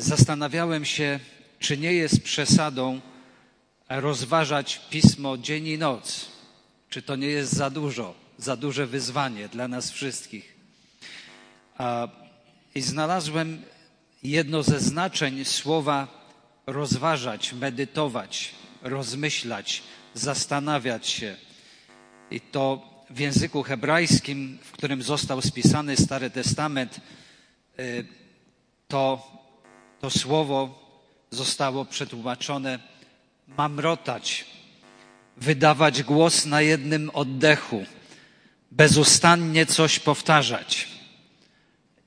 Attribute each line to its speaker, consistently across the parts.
Speaker 1: zastanawiałem się, czy nie jest przesadą rozważać pismo dzień i noc. Czy to nie jest za dużo, za duże wyzwanie dla nas wszystkich? I znalazłem jedno ze znaczeń słowa rozważać, medytować, rozmyślać, zastanawiać się. I to w języku hebrajskim, w którym został spisany Stary Testament, y, to, to słowo zostało przetłumaczone mamrotać, wydawać głos na jednym oddechu, bezustannie coś powtarzać.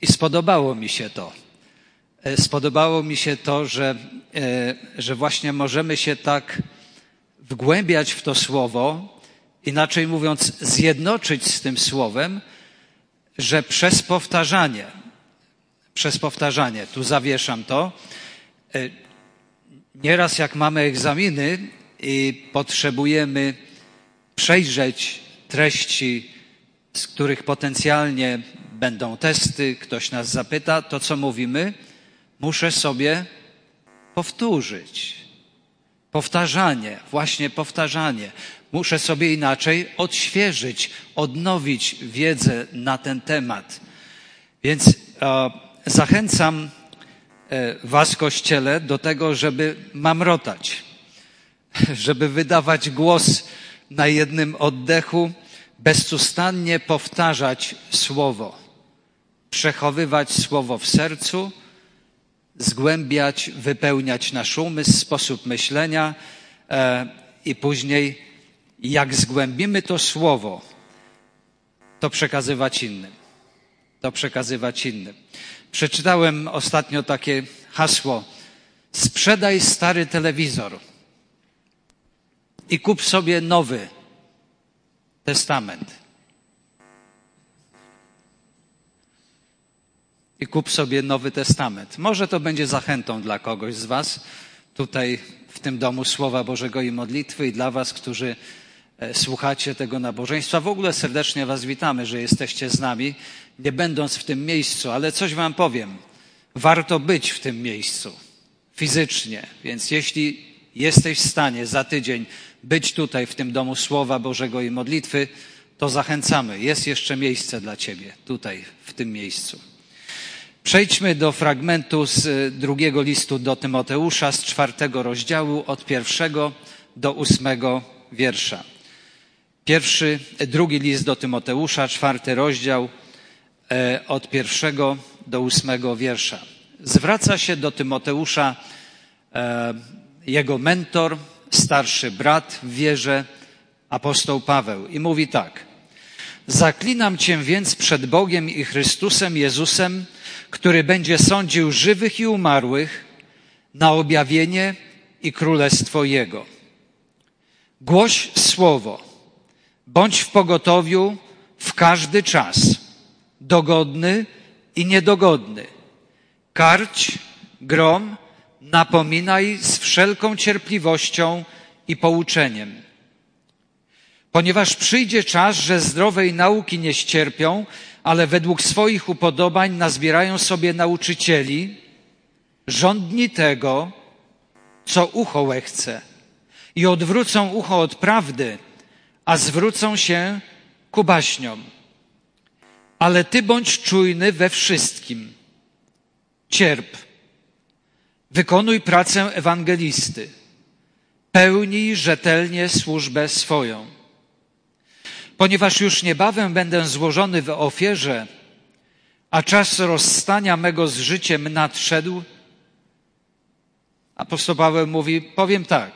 Speaker 1: I spodobało mi się to. E, spodobało mi się to, że, e, że właśnie możemy się tak wgłębiać w to słowo, inaczej mówiąc, zjednoczyć z tym słowem, że przez powtarzanie, przez powtarzanie, tu zawieszam to, e, nieraz jak mamy egzaminy i potrzebujemy przejrzeć treści, z których potencjalnie będą testy, ktoś nas zapyta, to co mówimy? Muszę sobie powtórzyć. Powtarzanie, właśnie powtarzanie. Muszę sobie inaczej odświeżyć, odnowić wiedzę na ten temat. Więc e, zachęcam e, Was, Kościele, do tego, żeby mamrotać, żeby wydawać głos na jednym oddechu, bezustannie powtarzać słowo, przechowywać słowo w sercu, zgłębiać, wypełniać nasz umysł, sposób myślenia e, i później, jak zgłębimy to słowo, to przekazywać innym. To przekazywać innym. Przeczytałem ostatnio takie hasło: sprzedaj stary telewizor i kup sobie nowy testament. i kup sobie Nowy Testament. Może to będzie zachętą dla kogoś z Was tutaj w tym domu Słowa Bożego i modlitwy i dla Was, którzy słuchacie tego nabożeństwa. W ogóle serdecznie Was witamy, że jesteście z nami, nie będąc w tym miejscu, ale coś Wam powiem. Warto być w tym miejscu fizycznie, więc jeśli jesteś w stanie za tydzień być tutaj w tym domu Słowa Bożego i modlitwy, to zachęcamy. Jest jeszcze miejsce dla Ciebie tutaj, w tym miejscu. Przejdźmy do fragmentu z y, drugiego listu do Tymoteusza, z czwartego rozdziału, od pierwszego do ósmego wiersza. Pierwszy, drugi list do Tymoteusza, czwarty rozdział, e, od pierwszego do ósmego wiersza. Zwraca się do Tymoteusza e, jego mentor, starszy brat w wierze, apostoł Paweł, i mówi tak. Zaklinam cię więc przed Bogiem i Chrystusem Jezusem, który będzie sądził żywych i umarłych na objawienie i królestwo Jego. Głoś słowo, bądź w pogotowiu w każdy czas, dogodny i niedogodny. Karć, grom, napominaj z wszelką cierpliwością i pouczeniem. Ponieważ przyjdzie czas, że zdrowej nauki nie ścierpią, ale według swoich upodobań nazbierają sobie nauczycieli, żądni tego, co ucho łechce i odwrócą ucho od prawdy, a zwrócą się ku baśniom. Ale ty bądź czujny we wszystkim. Cierp. Wykonuj pracę ewangelisty. Pełnij rzetelnie służbę swoją ponieważ już niebawem będę złożony w ofierze, a czas rozstania mego z życiem nadszedł, apostoł Paweł mówi, powiem tak,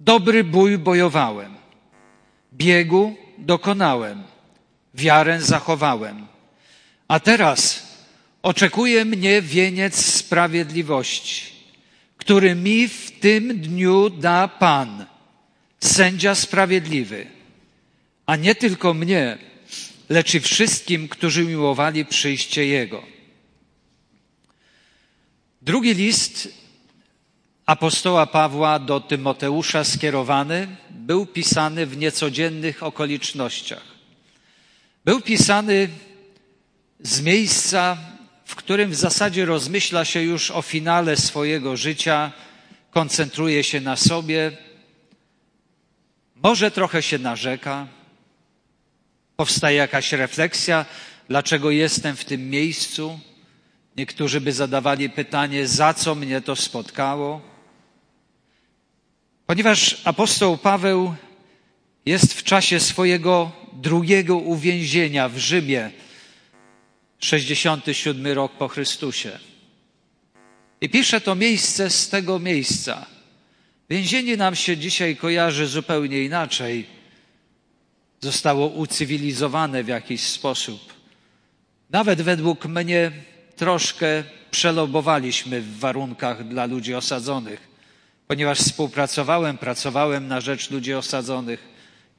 Speaker 1: dobry bój bojowałem, biegu dokonałem, wiarę zachowałem, a teraz oczekuje mnie wieniec sprawiedliwości, który mi w tym dniu da Pan, sędzia sprawiedliwy a nie tylko mnie, lecz i wszystkim, którzy miłowali przyjście Jego. Drugi list apostoła Pawła do Tymoteusza skierowany był pisany w niecodziennych okolicznościach. Był pisany z miejsca, w którym w zasadzie rozmyśla się już o finale swojego życia, koncentruje się na sobie, może trochę się narzeka, powstaje jakaś refleksja, dlaczego jestem w tym miejscu. Niektórzy by zadawali pytanie, za co mnie to spotkało. Ponieważ apostoł Paweł jest w czasie swojego drugiego uwięzienia w Rzymie, 67 rok po Chrystusie. I pisze to miejsce z tego miejsca. Więzienie nam się dzisiaj kojarzy zupełnie inaczej. Zostało ucywilizowane w jakiś sposób. Nawet według mnie troszkę przelobowaliśmy w warunkach dla ludzi osadzonych, ponieważ współpracowałem, pracowałem na rzecz ludzi osadzonych.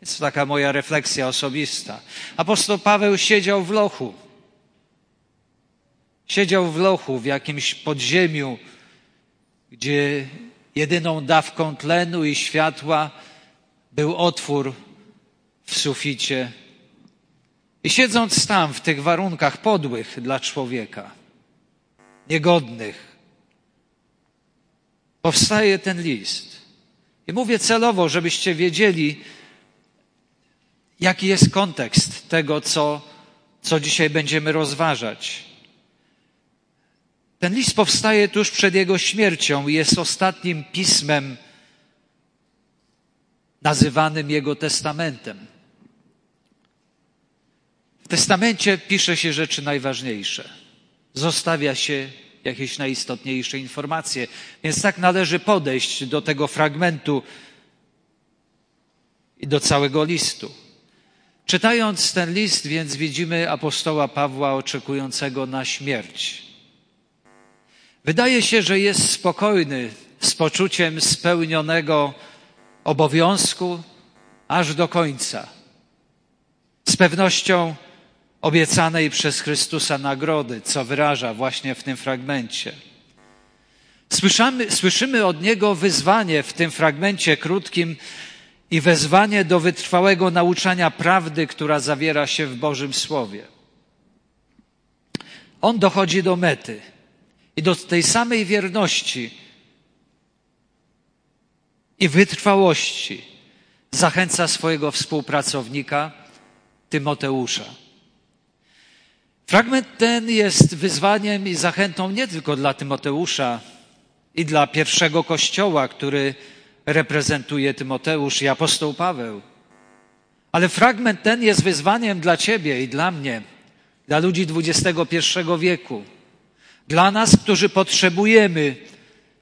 Speaker 1: Jest to taka moja refleksja osobista. Apostoł Paweł siedział w lochu. Siedział w lochu, w jakimś podziemiu, gdzie jedyną dawką tlenu i światła był otwór w suficie. I siedząc tam, w tych warunkach podłych dla człowieka, niegodnych, powstaje ten list. I mówię celowo, żebyście wiedzieli, jaki jest kontekst tego, co, co dzisiaj będziemy rozważać. Ten list powstaje tuż przed jego śmiercią i jest ostatnim pismem nazywanym jego testamentem. W testamencie pisze się rzeczy najważniejsze. Zostawia się jakieś najistotniejsze informacje. Więc tak należy podejść do tego fragmentu i do całego listu. Czytając ten list, więc widzimy apostoła Pawła oczekującego na śmierć. Wydaje się, że jest spokojny, z poczuciem spełnionego obowiązku aż do końca. Z pewnością obiecanej przez Chrystusa nagrody, co wyraża właśnie w tym fragmencie. Słyszymy, słyszymy od Niego wyzwanie w tym fragmencie krótkim i wezwanie do wytrwałego nauczania prawdy, która zawiera się w Bożym Słowie. On dochodzi do mety i do tej samej wierności i wytrwałości zachęca swojego współpracownika Tymoteusza. Fragment ten jest wyzwaniem i zachętą nie tylko dla Tymoteusza i dla pierwszego kościoła, który reprezentuje Tymoteusz i apostoł Paweł. Ale fragment ten jest wyzwaniem dla Ciebie i dla mnie, dla ludzi XXI wieku, dla nas, którzy potrzebujemy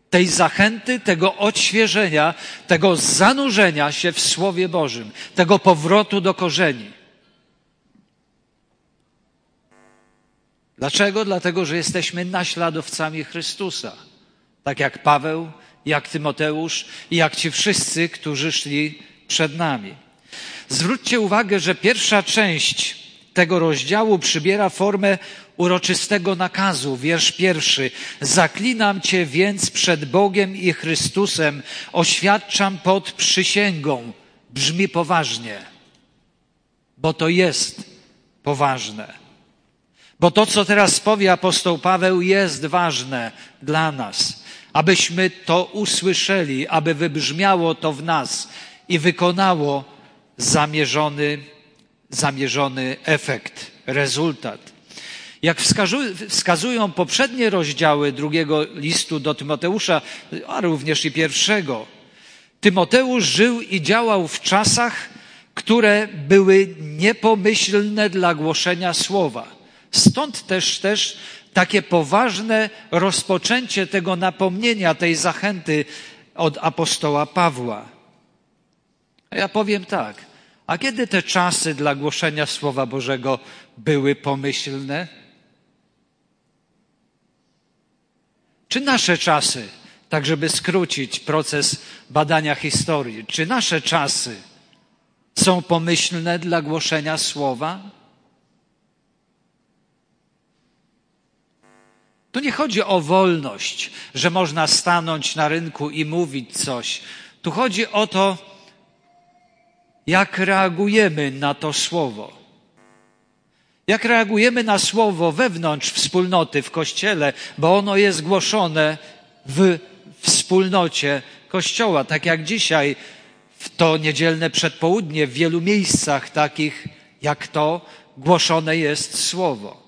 Speaker 1: tej zachęty, tego odświeżenia, tego zanurzenia się w Słowie Bożym, tego powrotu do korzeni. Dlaczego? Dlatego, że jesteśmy naśladowcami Chrystusa. Tak jak Paweł, jak Tymoteusz i jak ci wszyscy, którzy szli przed nami. Zwróćcie uwagę, że pierwsza część tego rozdziału przybiera formę uroczystego nakazu. Wiersz pierwszy. Zaklinam Cię więc przed Bogiem i Chrystusem, oświadczam pod przysięgą. Brzmi poważnie, bo to jest poważne. Bo to, co teraz powie apostoł Paweł, jest ważne dla nas abyśmy to usłyszeli, aby wybrzmiało to w nas i wykonało zamierzony, zamierzony efekt, rezultat. Jak wskazują poprzednie rozdziały drugiego listu do Tymoteusza, a również i pierwszego, Tymoteusz żył i działał w czasach, które były niepomyślne dla głoszenia słowa. Stąd też też takie poważne rozpoczęcie tego napomnienia, tej zachęty od apostoła Pawła. Ja powiem tak, a kiedy te czasy dla głoszenia Słowa Bożego były pomyślne? Czy nasze czasy, tak żeby skrócić proces badania historii, czy nasze czasy są pomyślne dla głoszenia Słowa? Tu nie chodzi o wolność, że można stanąć na rynku i mówić coś. Tu chodzi o to, jak reagujemy na to słowo. Jak reagujemy na słowo wewnątrz wspólnoty, w kościele, bo ono jest głoszone w wspólnocie kościoła, tak jak dzisiaj w to niedzielne przedpołudnie w wielu miejscach takich jak to głoszone jest słowo.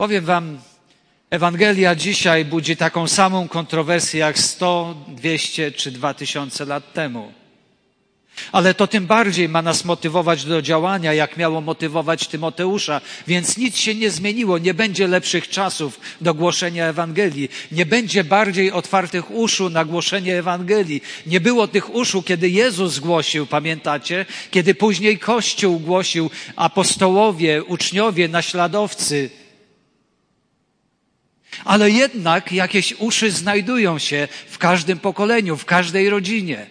Speaker 1: Powiem Wam, Ewangelia dzisiaj budzi taką samą kontrowersję jak 100, 200 czy 2000 lat temu. Ale to tym bardziej ma nas motywować do działania, jak miało motywować Tymoteusza. Więc nic się nie zmieniło. Nie będzie lepszych czasów do głoszenia Ewangelii. Nie będzie bardziej otwartych uszu na głoszenie Ewangelii. Nie było tych uszu, kiedy Jezus głosił, pamiętacie? Kiedy później Kościół głosił, apostołowie, uczniowie, naśladowcy. Ale jednak jakieś uszy znajdują się w każdym pokoleniu, w każdej rodzinie.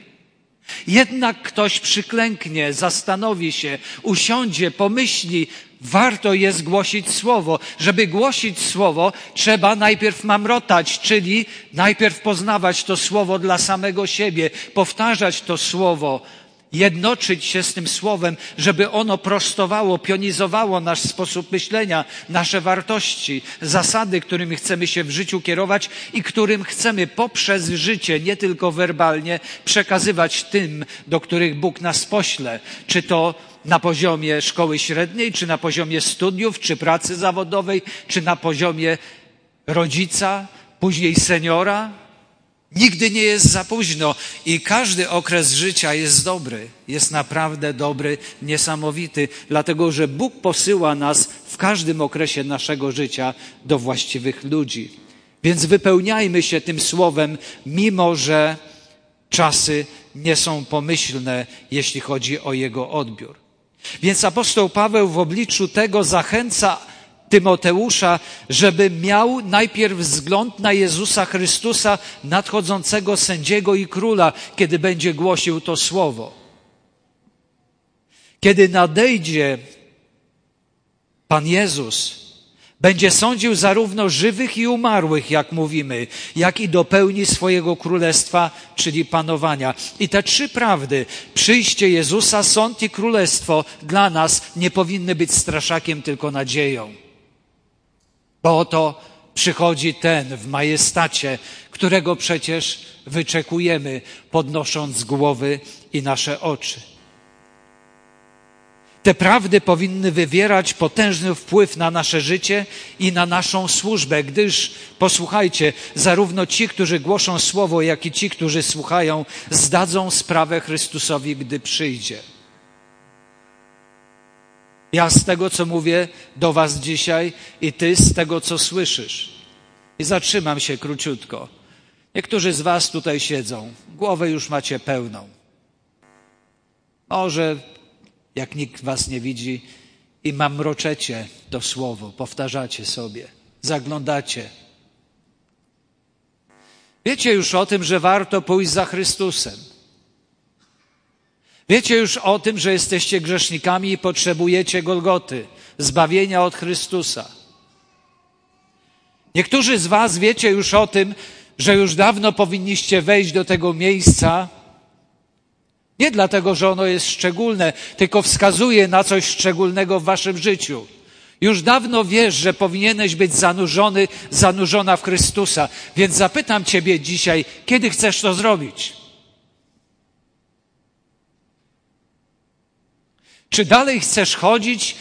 Speaker 1: Jednak ktoś przyklęknie, zastanowi się, usiądzie, pomyśli, warto jest głosić słowo. Żeby głosić słowo, trzeba najpierw mamrotać, czyli najpierw poznawać to słowo dla samego siebie, powtarzać to słowo, jednoczyć się z tym słowem, żeby ono prostowało, pionizowało nasz sposób myślenia, nasze wartości, zasady, którymi chcemy się w życiu kierować i którym chcemy poprzez życie, nie tylko werbalnie, przekazywać tym, do których Bóg nas pośle. Czy to na poziomie szkoły średniej, czy na poziomie studiów, czy pracy zawodowej, czy na poziomie rodzica, później seniora, Nigdy nie jest za późno i każdy okres życia jest dobry, jest naprawdę dobry, niesamowity, dlatego że Bóg posyła nas w każdym okresie naszego życia do właściwych ludzi. Więc wypełniajmy się tym słowem, mimo że czasy nie są pomyślne, jeśli chodzi o jego odbiór. Więc apostoł Paweł w obliczu tego zachęca Tymoteusza, żeby miał najpierw wzgląd na Jezusa Chrystusa, nadchodzącego sędziego i króla, kiedy będzie głosił to słowo. Kiedy nadejdzie Pan Jezus, będzie sądził zarówno żywych i umarłych, jak mówimy, jak i dopełni swojego królestwa, czyli panowania. I te trzy prawdy, przyjście Jezusa, sąd i królestwo dla nas nie powinny być straszakiem, tylko nadzieją. Bo oto przychodzi ten w majestacie, którego przecież wyczekujemy, podnosząc głowy i nasze oczy. Te prawdy powinny wywierać potężny wpływ na nasze życie i na naszą służbę, gdyż, posłuchajcie, zarówno ci, którzy głoszą słowo, jak i ci, którzy słuchają, zdadzą sprawę Chrystusowi, gdy przyjdzie. Ja z tego, co mówię do Was dzisiaj i Ty z tego, co słyszysz. I zatrzymam się króciutko. Niektórzy z Was tutaj siedzą, głowę już macie pełną. Może, jak nikt Was nie widzi, i mamroczecie to słowo, powtarzacie sobie, zaglądacie. Wiecie już o tym, że warto pójść za Chrystusem. Wiecie już o tym, że jesteście grzesznikami i potrzebujecie Golgoty, zbawienia od Chrystusa. Niektórzy z Was wiecie już o tym, że już dawno powinniście wejść do tego miejsca, nie dlatego, że ono jest szczególne, tylko wskazuje na coś szczególnego w Waszym życiu. Już dawno wiesz, że powinieneś być zanurzony, zanurzona w Chrystusa. Więc zapytam Ciebie dzisiaj, kiedy chcesz to zrobić? Czy dalej chcesz chodzić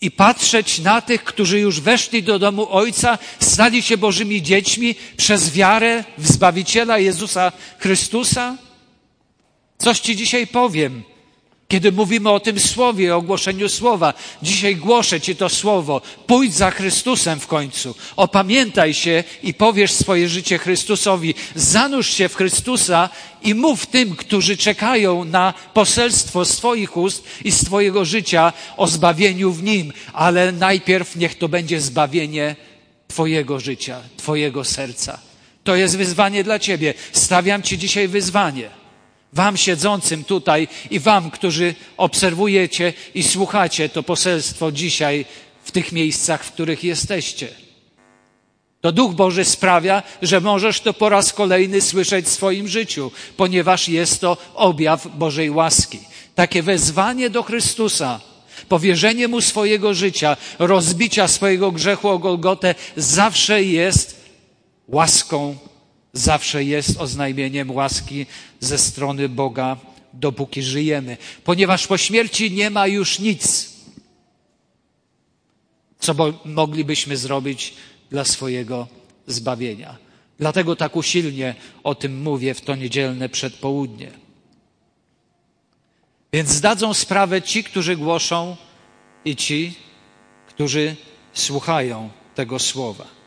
Speaker 1: i patrzeć na tych, którzy już weszli do domu Ojca, stali się Bożymi dziećmi przez wiarę w Zbawiciela Jezusa Chrystusa? Coś Ci dzisiaj powiem. Kiedy mówimy o tym słowie, o ogłoszeniu słowa, dzisiaj głoszę Ci to słowo. Pójdź za Chrystusem w końcu. Opamiętaj się i powiesz swoje życie Chrystusowi. Zanurz się w Chrystusa i mów tym, którzy czekają na poselstwo z Twoich ust i z Twojego życia o zbawieniu w Nim. Ale najpierw niech to będzie zbawienie Twojego życia, Twojego serca. To jest wyzwanie dla Ciebie. Stawiam Ci dzisiaj wyzwanie. Wam siedzącym tutaj i Wam, którzy obserwujecie i słuchacie to poselstwo dzisiaj w tych miejscach, w których jesteście. To Duch Boży sprawia, że możesz to po raz kolejny słyszeć w swoim życiu, ponieważ jest to objaw Bożej łaski. Takie wezwanie do Chrystusa, powierzenie Mu swojego życia, rozbicia swojego grzechu o Golgotę zawsze jest łaską, zawsze jest oznajmieniem łaski ze strony Boga, dopóki żyjemy. Ponieważ po śmierci nie ma już nic, co moglibyśmy zrobić dla swojego zbawienia. Dlatego tak usilnie o tym mówię w to niedzielne przedpołudnie. Więc zdadzą sprawę ci, którzy głoszą i ci, którzy słuchają tego słowa.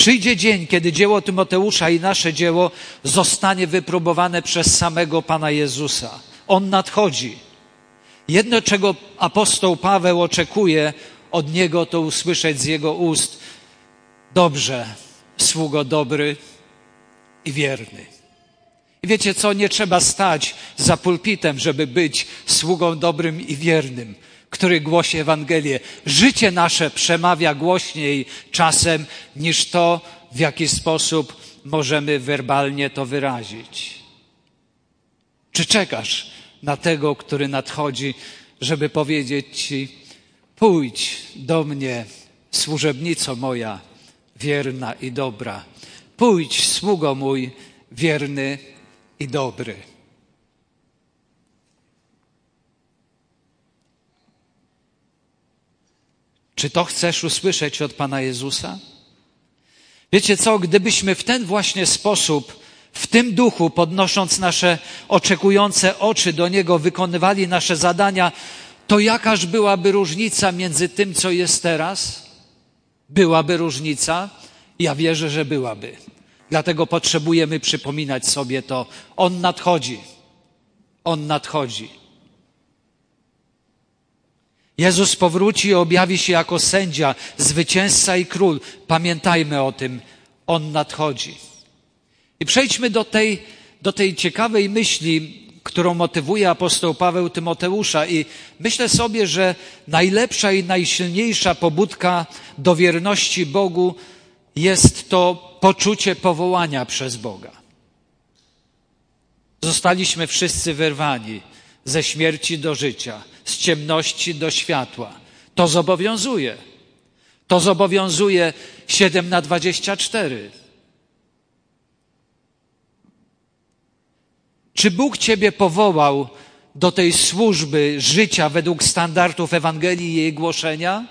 Speaker 1: Przyjdzie dzień, kiedy dzieło Tymoteusza i nasze dzieło zostanie wypróbowane przez samego Pana Jezusa. On nadchodzi. Jedno, czego apostoł Paweł oczekuje od niego, to usłyszeć z jego ust: Dobrze, sługo dobry i wierny. I wiecie co, nie trzeba stać za pulpitem, żeby być sługą dobrym i wiernym, który głosi Ewangelię. Życie nasze przemawia głośniej czasem niż to, w jaki sposób możemy werbalnie to wyrazić. Czy czekasz na tego, który nadchodzi, żeby powiedzieć Ci, pójdź do mnie, służebnico moja, wierna i dobra. Pójdź, sługo mój, wierny i dobry. Czy to chcesz usłyszeć od Pana Jezusa? Wiecie co, gdybyśmy w ten właśnie sposób, w tym duchu, podnosząc nasze oczekujące oczy do Niego, wykonywali nasze zadania, to jakaż byłaby różnica między tym, co jest teraz? Byłaby różnica? Ja wierzę, że byłaby. Dlatego potrzebujemy przypominać sobie to. On nadchodzi. On nadchodzi. Jezus powróci i objawi się jako sędzia, zwycięzca i król. Pamiętajmy o tym. On nadchodzi. I przejdźmy do tej, do tej ciekawej myśli, którą motywuje apostoł Paweł Tymoteusza. I myślę sobie, że najlepsza i najsilniejsza pobudka do wierności Bogu jest to poczucie powołania przez Boga. Zostaliśmy wszyscy wyrwani ze śmierci do życia, z ciemności do światła. To zobowiązuje. To zobowiązuje 7 na 24. Czy Bóg Ciebie powołał do tej służby życia według standardów Ewangelii i jej głoszenia?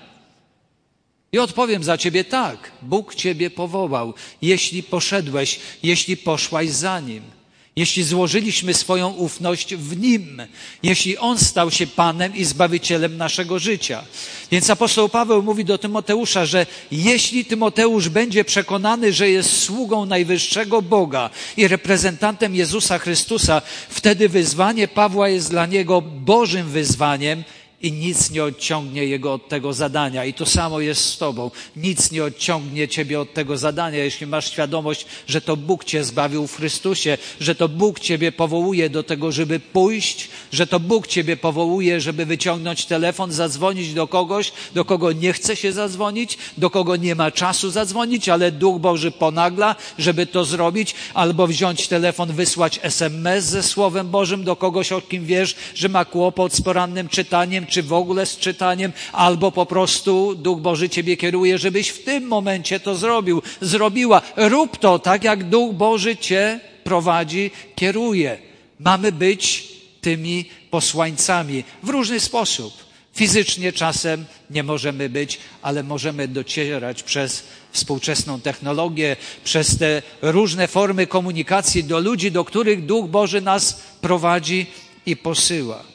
Speaker 1: I odpowiem za Ciebie tak. Bóg Ciebie powołał, jeśli poszedłeś, jeśli poszłaś za Nim jeśli złożyliśmy swoją ufność w Nim, jeśli On stał się Panem i Zbawicielem naszego życia. Więc apostoł Paweł mówi do Tymoteusza, że jeśli Tymoteusz będzie przekonany, że jest sługą najwyższego Boga i reprezentantem Jezusa Chrystusa, wtedy wyzwanie Pawła jest dla niego Bożym wyzwaniem i nic nie odciągnie jego od tego zadania. I to samo jest z Tobą. Nic nie odciągnie Ciebie od tego zadania, jeśli masz świadomość, że to Bóg Cię zbawił w Chrystusie, że to Bóg Ciebie powołuje do tego, żeby pójść, że to Bóg Ciebie powołuje, żeby wyciągnąć telefon, zadzwonić do kogoś, do kogo nie chce się zadzwonić, do kogo nie ma czasu zadzwonić, ale Duch Boży ponagla, żeby to zrobić, albo wziąć telefon, wysłać SMS ze Słowem Bożym do kogoś, o kim wiesz, że ma kłopot z porannym czytaniem, czy w ogóle z czytaniem, albo po prostu Duch Boży Ciebie kieruje, żebyś w tym momencie to zrobił, zrobiła. Rób to tak, jak Duch Boży Cię prowadzi, kieruje. Mamy być tymi posłańcami w różny sposób. Fizycznie czasem nie możemy być, ale możemy docierać przez współczesną technologię, przez te różne formy komunikacji do ludzi, do których Duch Boży nas prowadzi i posyła.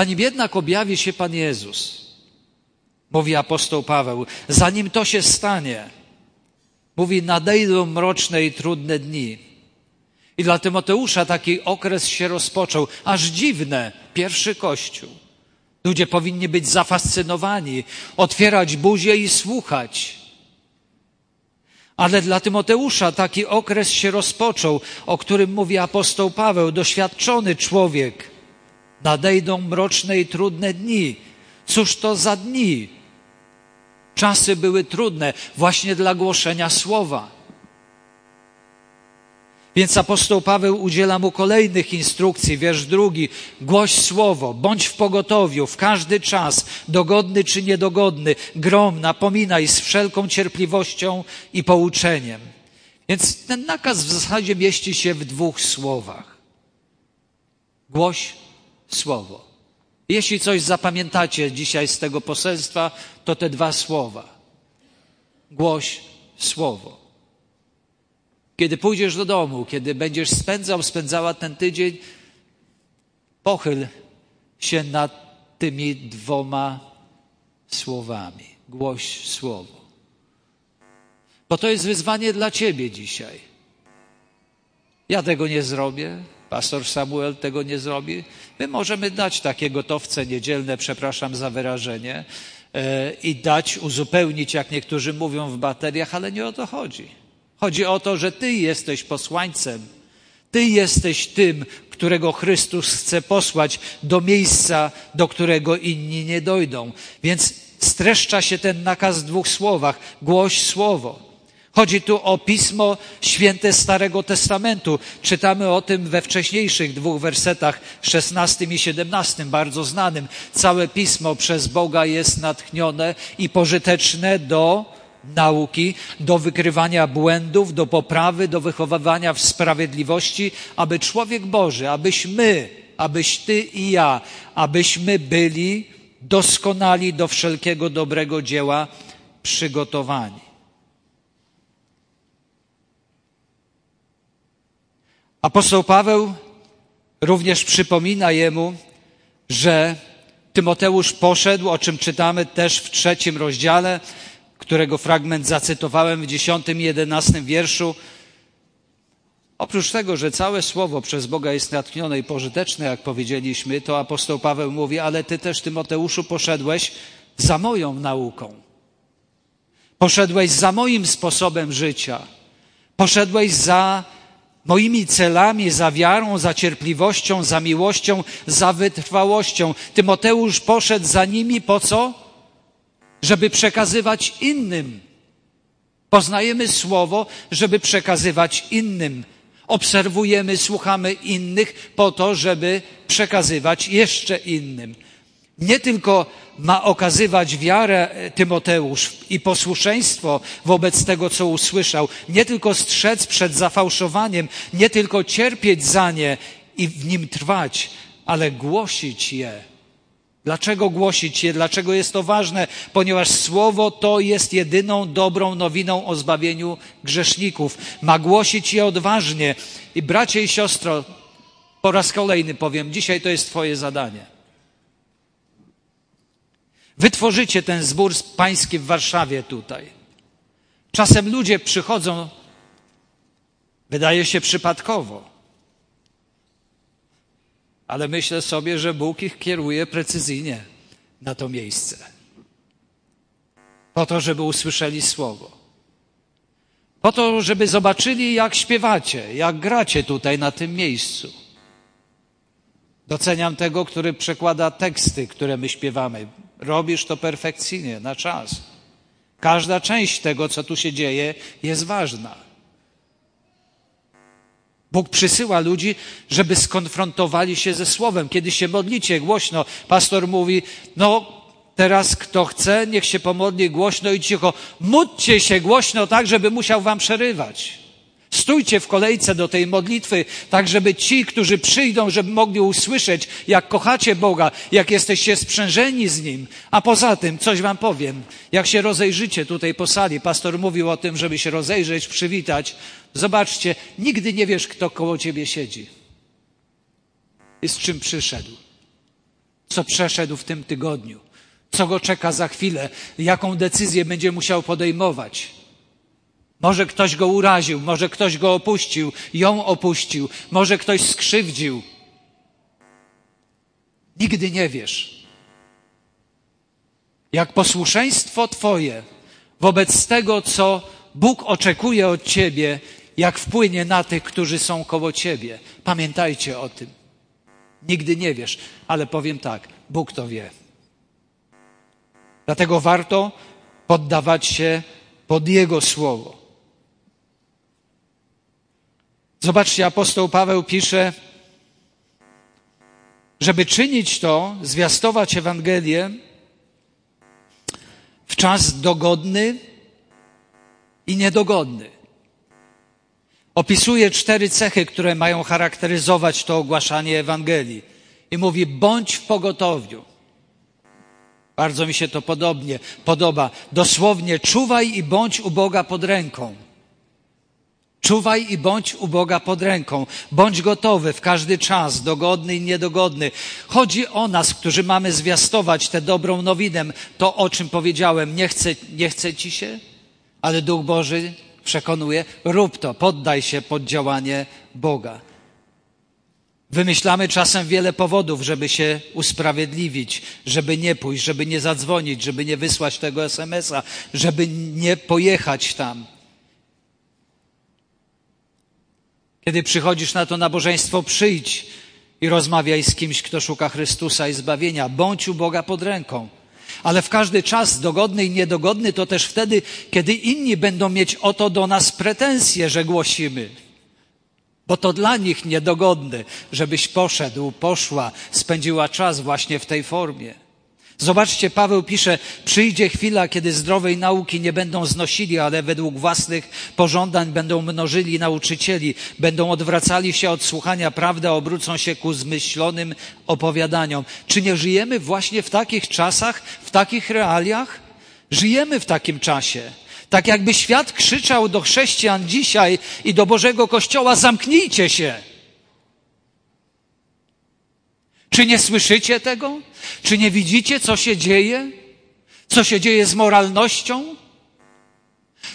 Speaker 1: Zanim jednak objawi się Pan Jezus, mówi apostoł Paweł, zanim to się stanie, mówi, nadejdą mroczne i trudne dni. I dla Tymoteusza taki okres się rozpoczął, aż dziwne, pierwszy kościół. Ludzie powinni być zafascynowani, otwierać buzię i słuchać. Ale dla Tymoteusza taki okres się rozpoczął, o którym mówi apostoł Paweł, doświadczony człowiek, Nadejdą mroczne i trudne dni. Cóż to za dni? Czasy były trudne właśnie dla głoszenia słowa. Więc apostoł Paweł udziela mu kolejnych instrukcji. Wiersz drugi. Głoś słowo, bądź w pogotowiu, w każdy czas, dogodny czy niedogodny, grom, napominaj z wszelką cierpliwością i pouczeniem. Więc ten nakaz w zasadzie mieści się w dwóch słowach. Głoś słowo. Jeśli coś zapamiętacie dzisiaj z tego poselstwa, to te dwa słowa. Głoś słowo. Kiedy pójdziesz do domu, kiedy będziesz spędzał, spędzała ten tydzień, pochyl się nad tymi dwoma słowami. Głoś słowo. Bo to jest wyzwanie dla ciebie dzisiaj. Ja tego nie zrobię, pastor Samuel tego nie zrobi. My możemy dać takie gotowce niedzielne, przepraszam za wyrażenie, e, i dać, uzupełnić, jak niektórzy mówią, w bateriach, ale nie o to chodzi. Chodzi o to, że Ty jesteś posłańcem. Ty jesteś tym, którego Chrystus chce posłać do miejsca, do którego inni nie dojdą. Więc streszcza się ten nakaz w dwóch słowach. Głoś słowo. Chodzi tu o Pismo Święte Starego Testamentu. Czytamy o tym we wcześniejszych dwóch wersetach, 16 i 17, bardzo znanym. Całe Pismo przez Boga jest natchnione i pożyteczne do nauki, do wykrywania błędów, do poprawy, do wychowywania w sprawiedliwości, aby człowiek Boży, abyśmy, abyś Ty i ja, abyśmy byli doskonali do wszelkiego dobrego dzieła przygotowani. Apostoł Paweł również przypomina jemu, że Tymoteusz poszedł, o czym czytamy też w trzecim rozdziale, którego fragment zacytowałem w dziesiątym i jedenastym wierszu. Oprócz tego, że całe słowo przez Boga jest natchnione i pożyteczne, jak powiedzieliśmy, to apostoł Paweł mówi, ale ty też, Tymoteuszu, poszedłeś za moją nauką. Poszedłeś za moim sposobem życia. Poszedłeś za moimi celami, za wiarą, za cierpliwością, za miłością, za wytrwałością. Tymoteusz poszedł za nimi po co? żeby przekazywać innym. Poznajemy słowo, żeby przekazywać innym. Obserwujemy, słuchamy innych po to, żeby przekazywać jeszcze innym. Nie tylko ma okazywać wiarę Tymoteusz i posłuszeństwo wobec tego, co usłyszał, nie tylko strzec przed zafałszowaniem, nie tylko cierpieć za nie i w nim trwać, ale głosić je Dlaczego głosić je? Dlaczego jest to ważne? Ponieważ Słowo to jest jedyną dobrą nowiną o zbawieniu grzeszników. Ma głosić je odważnie. I bracie i siostro, po raz kolejny powiem, dzisiaj to jest Twoje zadanie. Wytworzycie ten zbór pański w Warszawie tutaj. Czasem ludzie przychodzą, wydaje się przypadkowo ale myślę sobie, że Bóg ich kieruje precyzyjnie na to miejsce. Po to, żeby usłyszeli słowo. Po to, żeby zobaczyli, jak śpiewacie, jak gracie tutaj na tym miejscu. Doceniam tego, który przekłada teksty, które my śpiewamy. Robisz to perfekcyjnie, na czas. Każda część tego, co tu się dzieje, jest ważna. Bóg przysyła ludzi, żeby skonfrontowali się ze Słowem. Kiedy się modlicie głośno, pastor mówi, no teraz kto chce, niech się pomodli głośno i cicho. Módlcie się głośno tak, żeby musiał wam przerywać. Stójcie w kolejce do tej modlitwy, tak żeby ci, którzy przyjdą, żeby mogli usłyszeć, jak kochacie Boga, jak jesteście sprzężeni z Nim. A poza tym, coś wam powiem, jak się rozejrzycie tutaj po sali, pastor mówił o tym, żeby się rozejrzeć, przywitać. Zobaczcie, nigdy nie wiesz, kto koło ciebie siedzi. I z czym przyszedł. Co przeszedł w tym tygodniu. Co go czeka za chwilę. Jaką decyzję będzie musiał podejmować może ktoś go uraził, może ktoś go opuścił, ją opuścił, może ktoś skrzywdził. Nigdy nie wiesz. Jak posłuszeństwo Twoje wobec tego, co Bóg oczekuje od Ciebie, jak wpłynie na tych, którzy są koło Ciebie. Pamiętajcie o tym. Nigdy nie wiesz, ale powiem tak, Bóg to wie. Dlatego warto poddawać się pod Jego słowo. Zobaczcie, apostoł Paweł pisze, żeby czynić to, zwiastować Ewangelię w czas dogodny i niedogodny. Opisuje cztery cechy, które mają charakteryzować to ogłaszanie Ewangelii. I mówi, bądź w pogotowiu. Bardzo mi się to podobnie podoba. Dosłownie, czuwaj i bądź u Boga pod ręką. Czuwaj i bądź u Boga pod ręką. Bądź gotowy w każdy czas, dogodny i niedogodny. Chodzi o nas, którzy mamy zwiastować tę dobrą nowinę, to o czym powiedziałem. Nie chce, nie chce ci się, ale Duch Boży przekonuje, rób to, poddaj się pod działanie Boga. Wymyślamy czasem wiele powodów, żeby się usprawiedliwić, żeby nie pójść, żeby nie zadzwonić, żeby nie wysłać tego SMS-a, żeby nie pojechać tam. Kiedy przychodzisz na to nabożeństwo, przyjdź i rozmawiaj z kimś, kto szuka Chrystusa i zbawienia. Bądź u Boga pod ręką. Ale w każdy czas, dogodny i niedogodny, to też wtedy, kiedy inni będą mieć o to do nas pretensje, że głosimy. Bo to dla nich niedogodne, żebyś poszedł, poszła, spędziła czas właśnie w tej formie. Zobaczcie, Paweł pisze, przyjdzie chwila, kiedy zdrowej nauki nie będą znosili, ale według własnych pożądań będą mnożyli nauczycieli, będą odwracali się od słuchania prawdy, obrócą się ku zmyślonym opowiadaniom. Czy nie żyjemy właśnie w takich czasach, w takich realiach? Żyjemy w takim czasie. Tak jakby świat krzyczał do chrześcijan dzisiaj i do Bożego Kościoła, zamknijcie się. Czy nie słyszycie tego? Czy nie widzicie, co się dzieje? Co się dzieje z moralnością?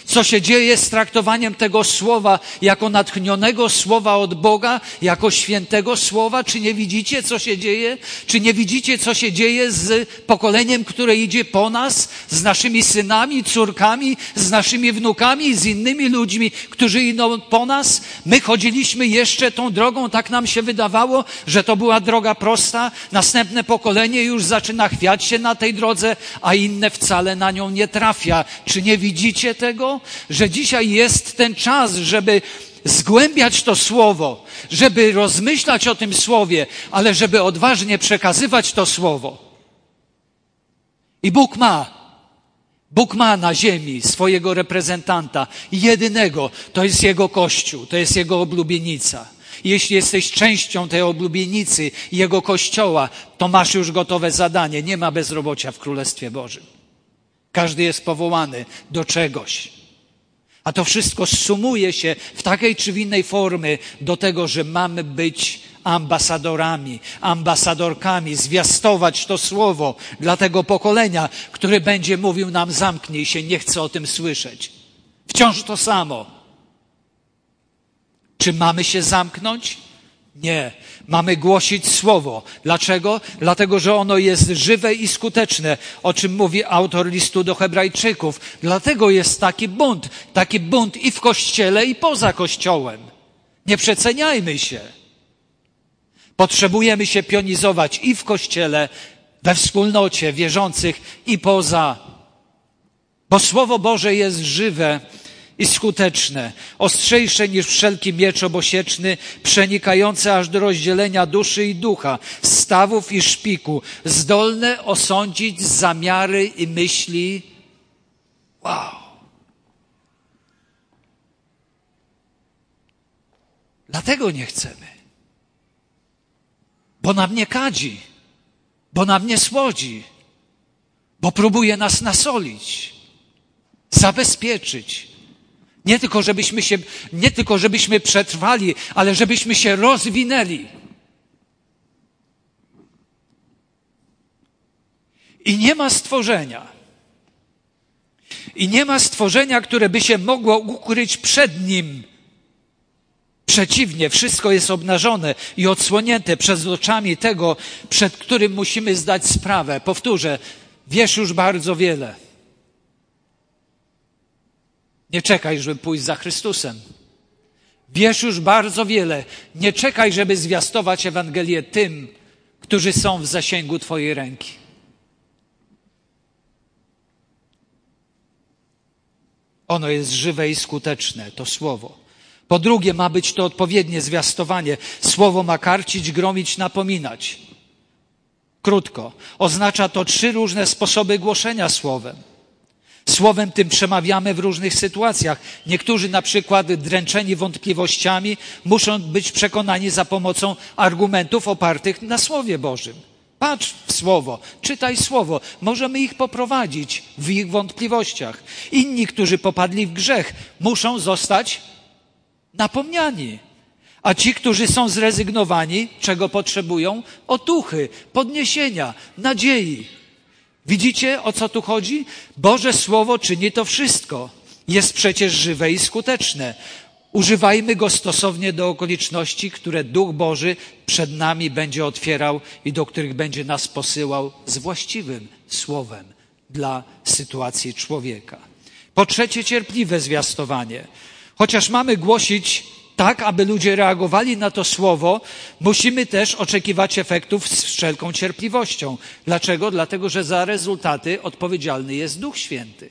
Speaker 1: Co się dzieje z traktowaniem tego słowa jako natchnionego słowa od Boga, jako świętego słowa? Czy nie widzicie, co się dzieje? Czy nie widzicie, co się dzieje z pokoleniem, które idzie po nas, z naszymi synami, córkami, z naszymi wnukami, z innymi ludźmi, którzy idą po nas? My chodziliśmy jeszcze tą drogą, tak nam się wydawało, że to była droga prosta. Następne pokolenie już zaczyna chwiać się na tej drodze, a inne wcale na nią nie trafia. Czy nie widzicie tego? Że dzisiaj jest ten czas, żeby zgłębiać to słowo, żeby rozmyślać o tym słowie, ale żeby odważnie przekazywać to słowo. I Bóg ma Bóg ma na ziemi swojego reprezentanta, jedynego, to jest Jego Kościół, to jest Jego oblubienica. Jeśli jesteś częścią tej oblubienicy, Jego Kościoła, to masz już gotowe zadanie. Nie ma bezrobocia w Królestwie Bożym. Każdy jest powołany do czegoś. A to wszystko sumuje się w takiej czy w innej formie do tego, że mamy być ambasadorami, ambasadorkami, zwiastować to słowo dla tego pokolenia, które będzie mówił nam zamknij się, nie chcę o tym słyszeć. Wciąż to samo. Czy mamy się zamknąć? Nie. Mamy głosić słowo. Dlaczego? Dlatego, że ono jest żywe i skuteczne, o czym mówi autor listu do Hebrajczyków. Dlatego jest taki bunt. Taki bunt i w kościele, i poza kościołem. Nie przeceniajmy się. Potrzebujemy się pionizować i w kościele, we wspólnocie wierzących, i poza. Bo Słowo Boże jest żywe i skuteczne, ostrzejsze niż wszelki miecz obosieczny, przenikające aż do rozdzielenia duszy i ducha, stawów i szpiku, zdolne osądzić zamiary i myśli. Wow! Dlatego nie chcemy. Bo nam nie kadzi, bo nam nie słodzi, bo próbuje nas nasolić, zabezpieczyć nie tylko, żebyśmy się, nie tylko, żebyśmy przetrwali, ale żebyśmy się rozwinęli. I nie ma stworzenia. I nie ma stworzenia, które by się mogło ukryć przed nim. Przeciwnie, wszystko jest obnażone i odsłonięte przed oczami tego, przed którym musimy zdać sprawę. Powtórzę, wiesz już bardzo wiele. Nie czekaj, żeby pójść za Chrystusem. Wiesz już bardzo wiele. Nie czekaj, żeby zwiastować Ewangelię tym, którzy są w zasięgu Twojej ręki. Ono jest żywe i skuteczne, to słowo. Po drugie, ma być to odpowiednie zwiastowanie. Słowo ma karcić, gromić, napominać. Krótko. Oznacza to trzy różne sposoby głoszenia słowem. Słowem tym przemawiamy w różnych sytuacjach. Niektórzy na przykład dręczeni wątpliwościami muszą być przekonani za pomocą argumentów opartych na Słowie Bożym. Patrz w Słowo, czytaj Słowo. Możemy ich poprowadzić w ich wątpliwościach. Inni, którzy popadli w grzech, muszą zostać napomniani. A ci, którzy są zrezygnowani, czego potrzebują? Otuchy, podniesienia, nadziei. Widzicie, o co tu chodzi? Boże Słowo czyni to wszystko. Jest przecież żywe i skuteczne. Używajmy go stosownie do okoliczności, które Duch Boży przed nami będzie otwierał i do których będzie nas posyłał z właściwym słowem dla sytuacji człowieka. Po trzecie, cierpliwe zwiastowanie. Chociaż mamy głosić tak, aby ludzie reagowali na to słowo, musimy też oczekiwać efektów z wszelką cierpliwością. Dlaczego? Dlatego, że za rezultaty odpowiedzialny jest Duch Święty.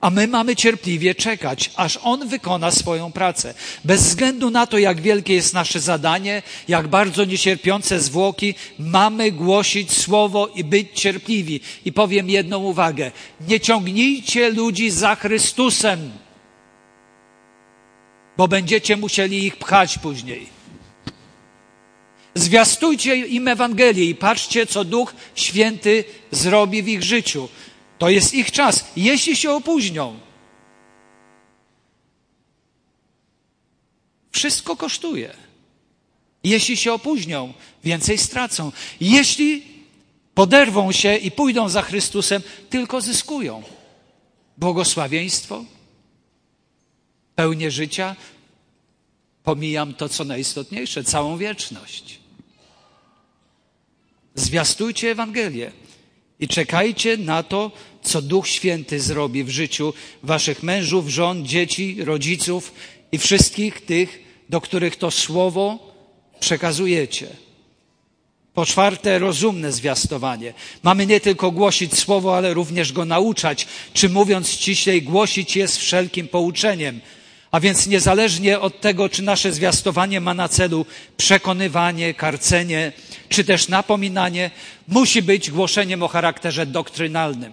Speaker 1: A my mamy cierpliwie czekać, aż On wykona swoją pracę. Bez względu na to, jak wielkie jest nasze zadanie, jak bardzo niecierpiące zwłoki, mamy głosić Słowo i być cierpliwi. I powiem jedną uwagę. Nie ciągnijcie ludzi za Chrystusem bo będziecie musieli ich pchać później. Zwiastujcie im Ewangelię i patrzcie, co Duch Święty zrobi w ich życiu. To jest ich czas, jeśli się opóźnią. Wszystko kosztuje. Jeśli się opóźnią, więcej stracą. Jeśli poderwą się i pójdą za Chrystusem, tylko zyskują błogosławieństwo, pełnię życia, pomijam to, co najistotniejsze, całą wieczność. Zwiastujcie Ewangelię i czekajcie na to, co Duch Święty zrobi w życiu waszych mężów, żon, dzieci, rodziców i wszystkich tych, do których to słowo przekazujecie. Po czwarte, rozumne zwiastowanie. Mamy nie tylko głosić słowo, ale również go nauczać, czy mówiąc ściślej, głosić je z wszelkim pouczeniem a więc niezależnie od tego, czy nasze zwiastowanie ma na celu przekonywanie, karcenie, czy też napominanie, musi być głoszeniem o charakterze doktrynalnym.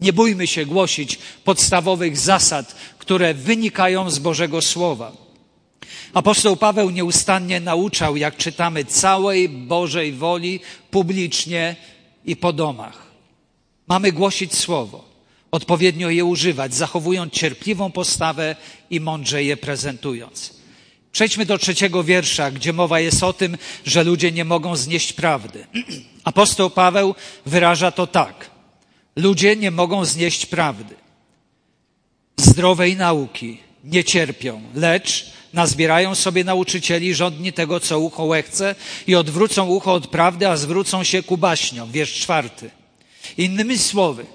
Speaker 1: Nie bójmy się głosić podstawowych zasad, które wynikają z Bożego Słowa. Apostoł Paweł nieustannie nauczał, jak czytamy, całej Bożej woli publicznie i po domach. Mamy głosić Słowo odpowiednio je używać, zachowując cierpliwą postawę i mądrze je prezentując. Przejdźmy do trzeciego wiersza, gdzie mowa jest o tym, że ludzie nie mogą znieść prawdy. Apostoł Paweł wyraża to tak. Ludzie nie mogą znieść prawdy. Zdrowej nauki nie cierpią, lecz nazbierają sobie nauczycieli żądni tego, co ucho łechce i odwrócą ucho od prawdy, a zwrócą się ku baśniom. Wiersz czwarty. Innymi słowy,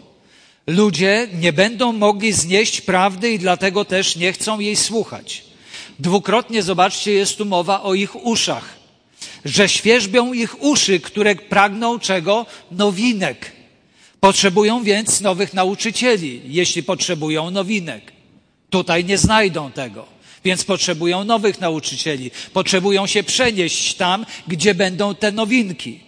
Speaker 1: Ludzie nie będą mogli znieść prawdy i dlatego też nie chcą jej słuchać. Dwukrotnie, zobaczcie, jest tu mowa o ich uszach. Że świeżbią ich uszy, które pragną czego? Nowinek. Potrzebują więc nowych nauczycieli, jeśli potrzebują nowinek. Tutaj nie znajdą tego, więc potrzebują nowych nauczycieli. Potrzebują się przenieść tam, gdzie będą te nowinki.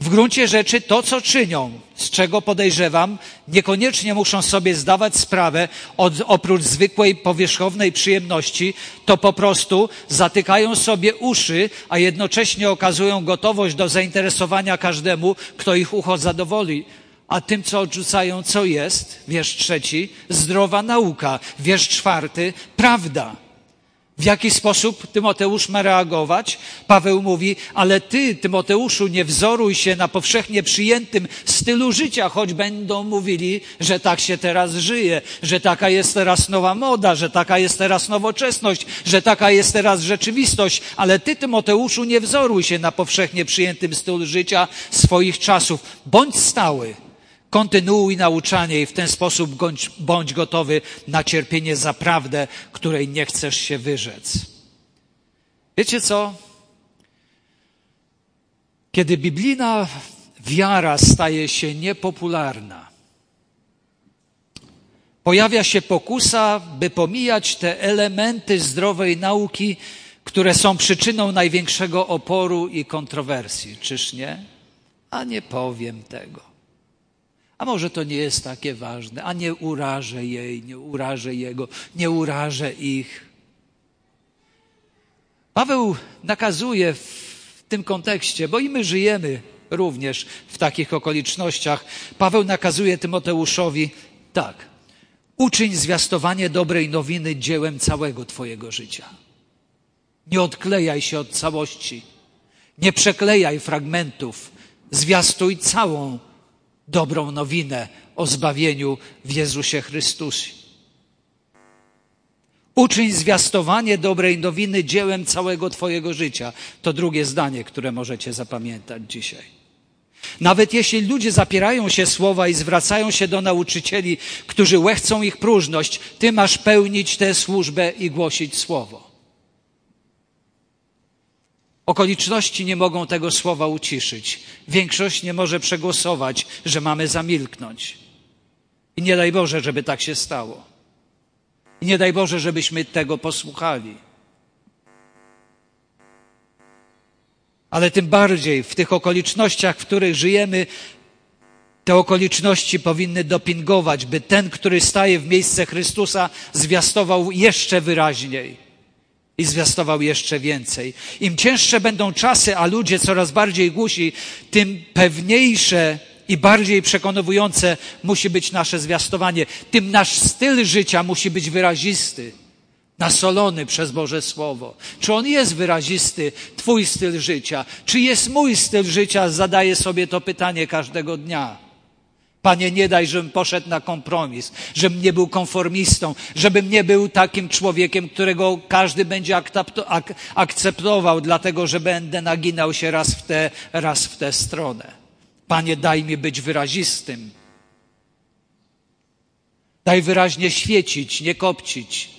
Speaker 1: W gruncie rzeczy to, co czynią, z czego podejrzewam, niekoniecznie muszą sobie zdawać sprawę, od, oprócz zwykłej powierzchownej przyjemności, to po prostu zatykają sobie uszy, a jednocześnie okazują gotowość do zainteresowania każdemu, kto ich ucho zadowoli. A tym, co odrzucają, co jest, wiersz trzeci, zdrowa nauka, wiersz czwarty, prawda. W jaki sposób Tymoteusz ma reagować? Paweł mówi, ale ty, Tymoteuszu, nie wzoruj się na powszechnie przyjętym stylu życia, choć będą mówili, że tak się teraz żyje, że taka jest teraz nowa moda, że taka jest teraz nowoczesność, że taka jest teraz rzeczywistość, ale ty, Tymoteuszu, nie wzoruj się na powszechnie przyjętym stylu życia swoich czasów. Bądź stały Kontynuuj nauczanie i w ten sposób bądź, bądź gotowy na cierpienie za prawdę, której nie chcesz się wyrzec. Wiecie co? Kiedy biblijna wiara staje się niepopularna, pojawia się pokusa, by pomijać te elementy zdrowej nauki, które są przyczyną największego oporu i kontrowersji. Czyż nie? A nie powiem tego. A może to nie jest takie ważne, a nie urażę jej, nie urażę jego, nie urażę ich. Paweł nakazuje w tym kontekście, bo i my żyjemy również w takich okolicznościach. Paweł nakazuje Tymoteuszowi tak. Uczyń zwiastowanie dobrej nowiny dziełem całego Twojego życia. Nie odklejaj się od całości. Nie przeklejaj fragmentów. Zwiastuj całą dobrą nowinę o zbawieniu w Jezusie Chrystusie. Uczyń zwiastowanie dobrej nowiny dziełem całego Twojego życia. To drugie zdanie, które możecie zapamiętać dzisiaj. Nawet jeśli ludzie zapierają się słowa i zwracają się do nauczycieli, którzy łechcą ich próżność, Ty masz pełnić tę służbę i głosić słowo. Okoliczności nie mogą tego słowa uciszyć. Większość nie może przegłosować, że mamy zamilknąć. I nie daj Boże, żeby tak się stało. I nie daj Boże, żebyśmy tego posłuchali. Ale tym bardziej w tych okolicznościach, w których żyjemy, te okoliczności powinny dopingować, by ten, który staje w miejsce Chrystusa, zwiastował jeszcze wyraźniej i zwiastował jeszcze więcej. Im cięższe będą czasy, a ludzie coraz bardziej głusi, tym pewniejsze i bardziej przekonujące musi być nasze zwiastowanie. Tym nasz styl życia musi być wyrazisty, nasolony przez Boże Słowo. Czy on jest wyrazisty, Twój styl życia? Czy jest mój styl życia? Zadaję sobie to pytanie każdego dnia. Panie, nie daj, żebym poszedł na kompromis, żebym nie był konformistą, żebym nie był takim człowiekiem, którego każdy będzie akceptował, dlatego że będę naginał się raz w tę, raz w tę stronę. Panie, daj mi być wyrazistym. Daj wyraźnie świecić, nie kopcić.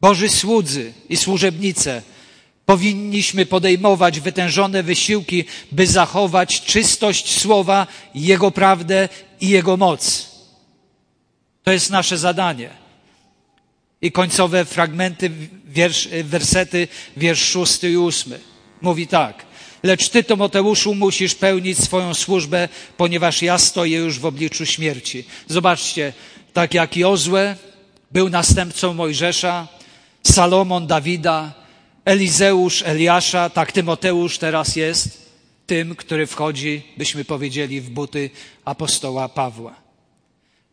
Speaker 1: Boży słudzy i służebnice, Powinniśmy podejmować wytężone wysiłki, by zachować czystość słowa, Jego prawdę i Jego moc. To jest nasze zadanie. I końcowe fragmenty, wiersz, wersety, wiersz szósty i ósmy. Mówi tak. Lecz ty, Tomoteuszu, musisz pełnić swoją służbę, ponieważ ja stoję już w obliczu śmierci. Zobaczcie, tak jak Jozue był następcą Mojżesza, Salomon Dawida, Elizeusz Eliasza, tak Tymoteusz teraz jest tym, który wchodzi, byśmy powiedzieli, w buty apostoła Pawła.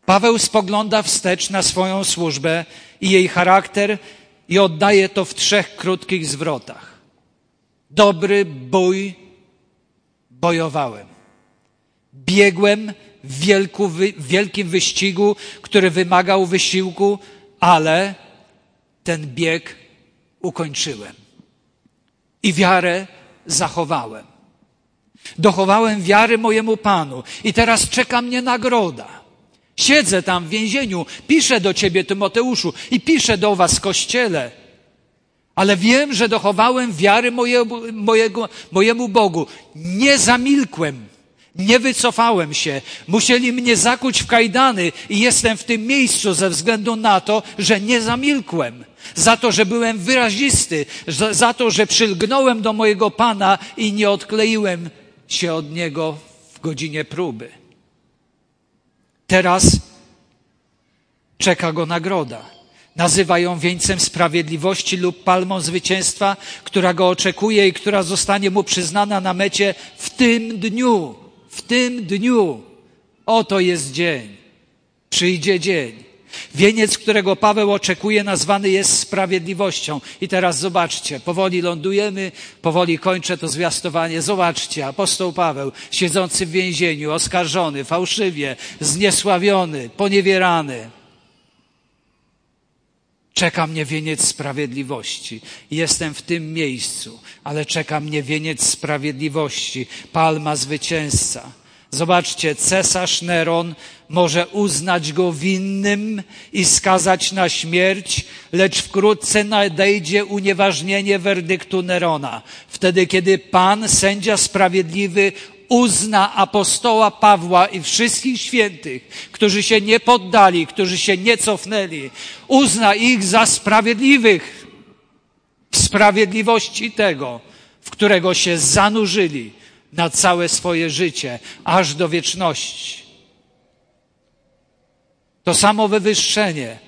Speaker 1: Paweł spogląda wstecz na swoją służbę i jej charakter i oddaje to w trzech krótkich zwrotach. Dobry bój bojowałem. Biegłem w, wielku, wielkim wyścigu, który wymagał wysiłku, ale ten bieg ukończyłem i wiarę zachowałem. Dochowałem wiary mojemu Panu i teraz czeka mnie nagroda. Siedzę tam w więzieniu, piszę do ciebie, Tymoteuszu, i piszę do was, kościele. Ale wiem, że dochowałem wiary mojemu, mojego, mojemu Bogu. Nie zamilkłem, nie wycofałem się. Musieli mnie zakuć w kajdany i jestem w tym miejscu ze względu na to, że nie zamilkłem za to, że byłem wyrazisty, za to, że przylgnąłem do mojego Pana i nie odkleiłem się od Niego w godzinie próby. Teraz czeka go nagroda. Nazywa ją wieńcem sprawiedliwości lub palmą zwycięstwa, która go oczekuje i która zostanie mu przyznana na mecie w tym dniu. W tym dniu. Oto jest dzień. Przyjdzie dzień. Wieniec, którego Paweł oczekuje, nazwany jest sprawiedliwością. I teraz zobaczcie, powoli lądujemy, powoli kończę to zwiastowanie. Zobaczcie, apostoł Paweł, siedzący w więzieniu, oskarżony, fałszywie, zniesławiony, poniewierany. Czeka mnie wieniec sprawiedliwości. Jestem w tym miejscu, ale czeka mnie wieniec sprawiedliwości, palma zwycięzca. Zobaczcie, cesarz Neron może uznać go winnym i skazać na śmierć, lecz wkrótce nadejdzie unieważnienie werdyktu Nerona. Wtedy, kiedy Pan, sędzia sprawiedliwy, uzna apostoła Pawła i wszystkich świętych, którzy się nie poddali, którzy się nie cofnęli, uzna ich za sprawiedliwych w sprawiedliwości tego, w którego się zanurzyli na całe swoje życie, aż do wieczności. To samo wywyższenie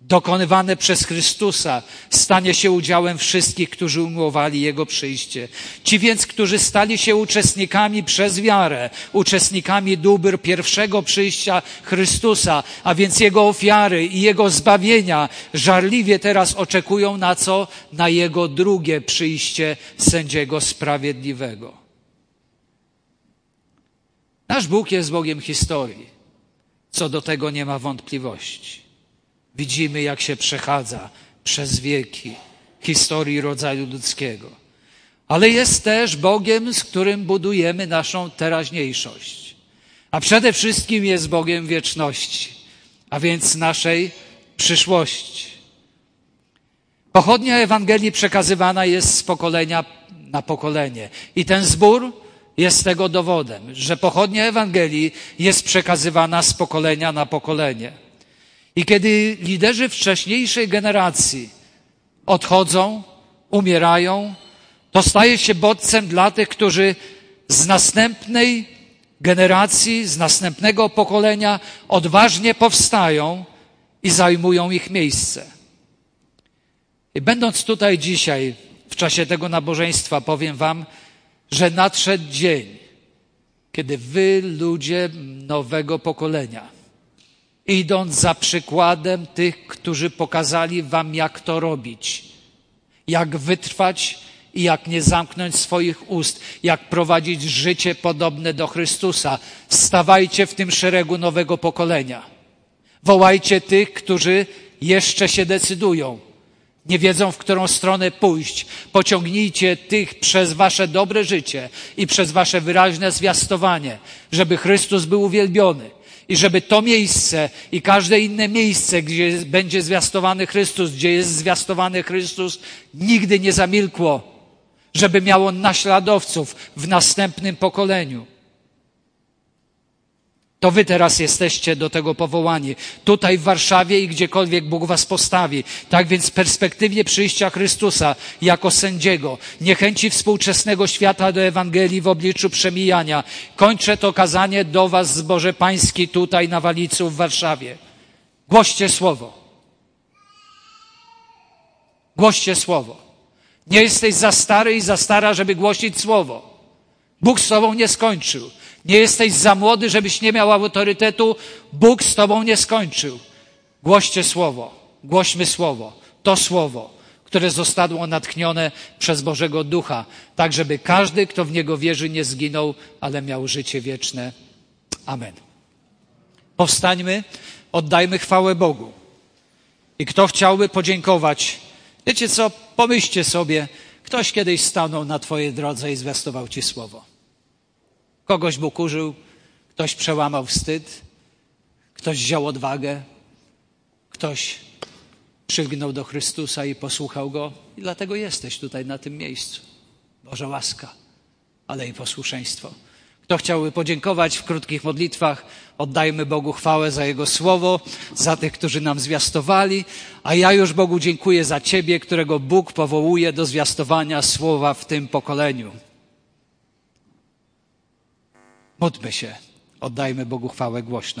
Speaker 1: dokonywane przez Chrystusa stanie się udziałem wszystkich, którzy umiłowali Jego przyjście. Ci więc, którzy stali się uczestnikami przez wiarę, uczestnikami dóbr pierwszego przyjścia Chrystusa, a więc Jego ofiary i Jego zbawienia, żarliwie teraz oczekują na co? Na Jego drugie przyjście sędziego sprawiedliwego. Nasz Bóg jest Bogiem historii. Co do tego nie ma wątpliwości. Widzimy, jak się przechadza przez wieki historii rodzaju ludzkiego. Ale jest też Bogiem, z którym budujemy naszą teraźniejszość. A przede wszystkim jest Bogiem wieczności, a więc naszej przyszłości. Pochodnia Ewangelii przekazywana jest z pokolenia na pokolenie. I ten zbór jest tego dowodem, że pochodnia Ewangelii jest przekazywana z pokolenia na pokolenie. I kiedy liderzy wcześniejszej generacji odchodzą, umierają, to staje się bodźcem dla tych, którzy z następnej generacji, z następnego pokolenia odważnie powstają i zajmują ich miejsce. I będąc tutaj dzisiaj, w czasie tego nabożeństwa, powiem Wam, że nadszedł dzień, kiedy Wy, ludzie nowego pokolenia, idąc za przykładem tych, którzy pokazali wam, jak to robić, jak wytrwać i jak nie zamknąć swoich ust, jak prowadzić życie podobne do Chrystusa. Stawajcie w tym szeregu nowego pokolenia. Wołajcie tych, którzy jeszcze się decydują. Nie wiedzą, w którą stronę pójść. Pociągnijcie tych przez wasze dobre życie i przez wasze wyraźne zwiastowanie, żeby Chrystus był uwielbiony i żeby to miejsce i każde inne miejsce, gdzie będzie zwiastowany Chrystus, gdzie jest zwiastowany Chrystus, nigdy nie zamilkło, żeby miało naśladowców w następnym pokoleniu. To wy teraz jesteście do tego powołani. Tutaj w Warszawie i gdziekolwiek Bóg was postawi. Tak więc w perspektywie przyjścia Chrystusa jako sędziego, niechęci współczesnego świata do Ewangelii w obliczu przemijania, kończę to kazanie do was z Boże Pański tutaj na Walicu w Warszawie. Głoście Słowo. Głoście Słowo. Nie jesteś za stary i za stara, żeby głosić Słowo. Bóg z Tobą nie skończył. Nie jesteś za młody, żebyś nie miał autorytetu. Bóg z tobą nie skończył. Głoście słowo. Głośmy słowo. To słowo, które zostało natchnione przez Bożego Ducha, tak żeby każdy, kto w niego wierzy, nie zginął, ale miał życie wieczne. Amen. Powstańmy, oddajmy chwałę Bogu. I kto chciałby podziękować, wiecie co, pomyślcie sobie, ktoś kiedyś stanął na Twojej drodze i zwiastował Ci słowo. Kogoś Bóg użył, ktoś przełamał wstyd, ktoś wziął odwagę, ktoś przylgnął do Chrystusa i posłuchał Go. I dlatego jesteś tutaj na tym miejscu. Boża łaska, ale i posłuszeństwo. Kto chciałby podziękować w krótkich modlitwach, oddajmy Bogu chwałę za Jego słowo, za tych, którzy nam zwiastowali, a ja już Bogu dziękuję za Ciebie, którego Bóg powołuje do zwiastowania słowa w tym pokoleniu. Módlmy się, oddajmy Bogu chwałę głośno.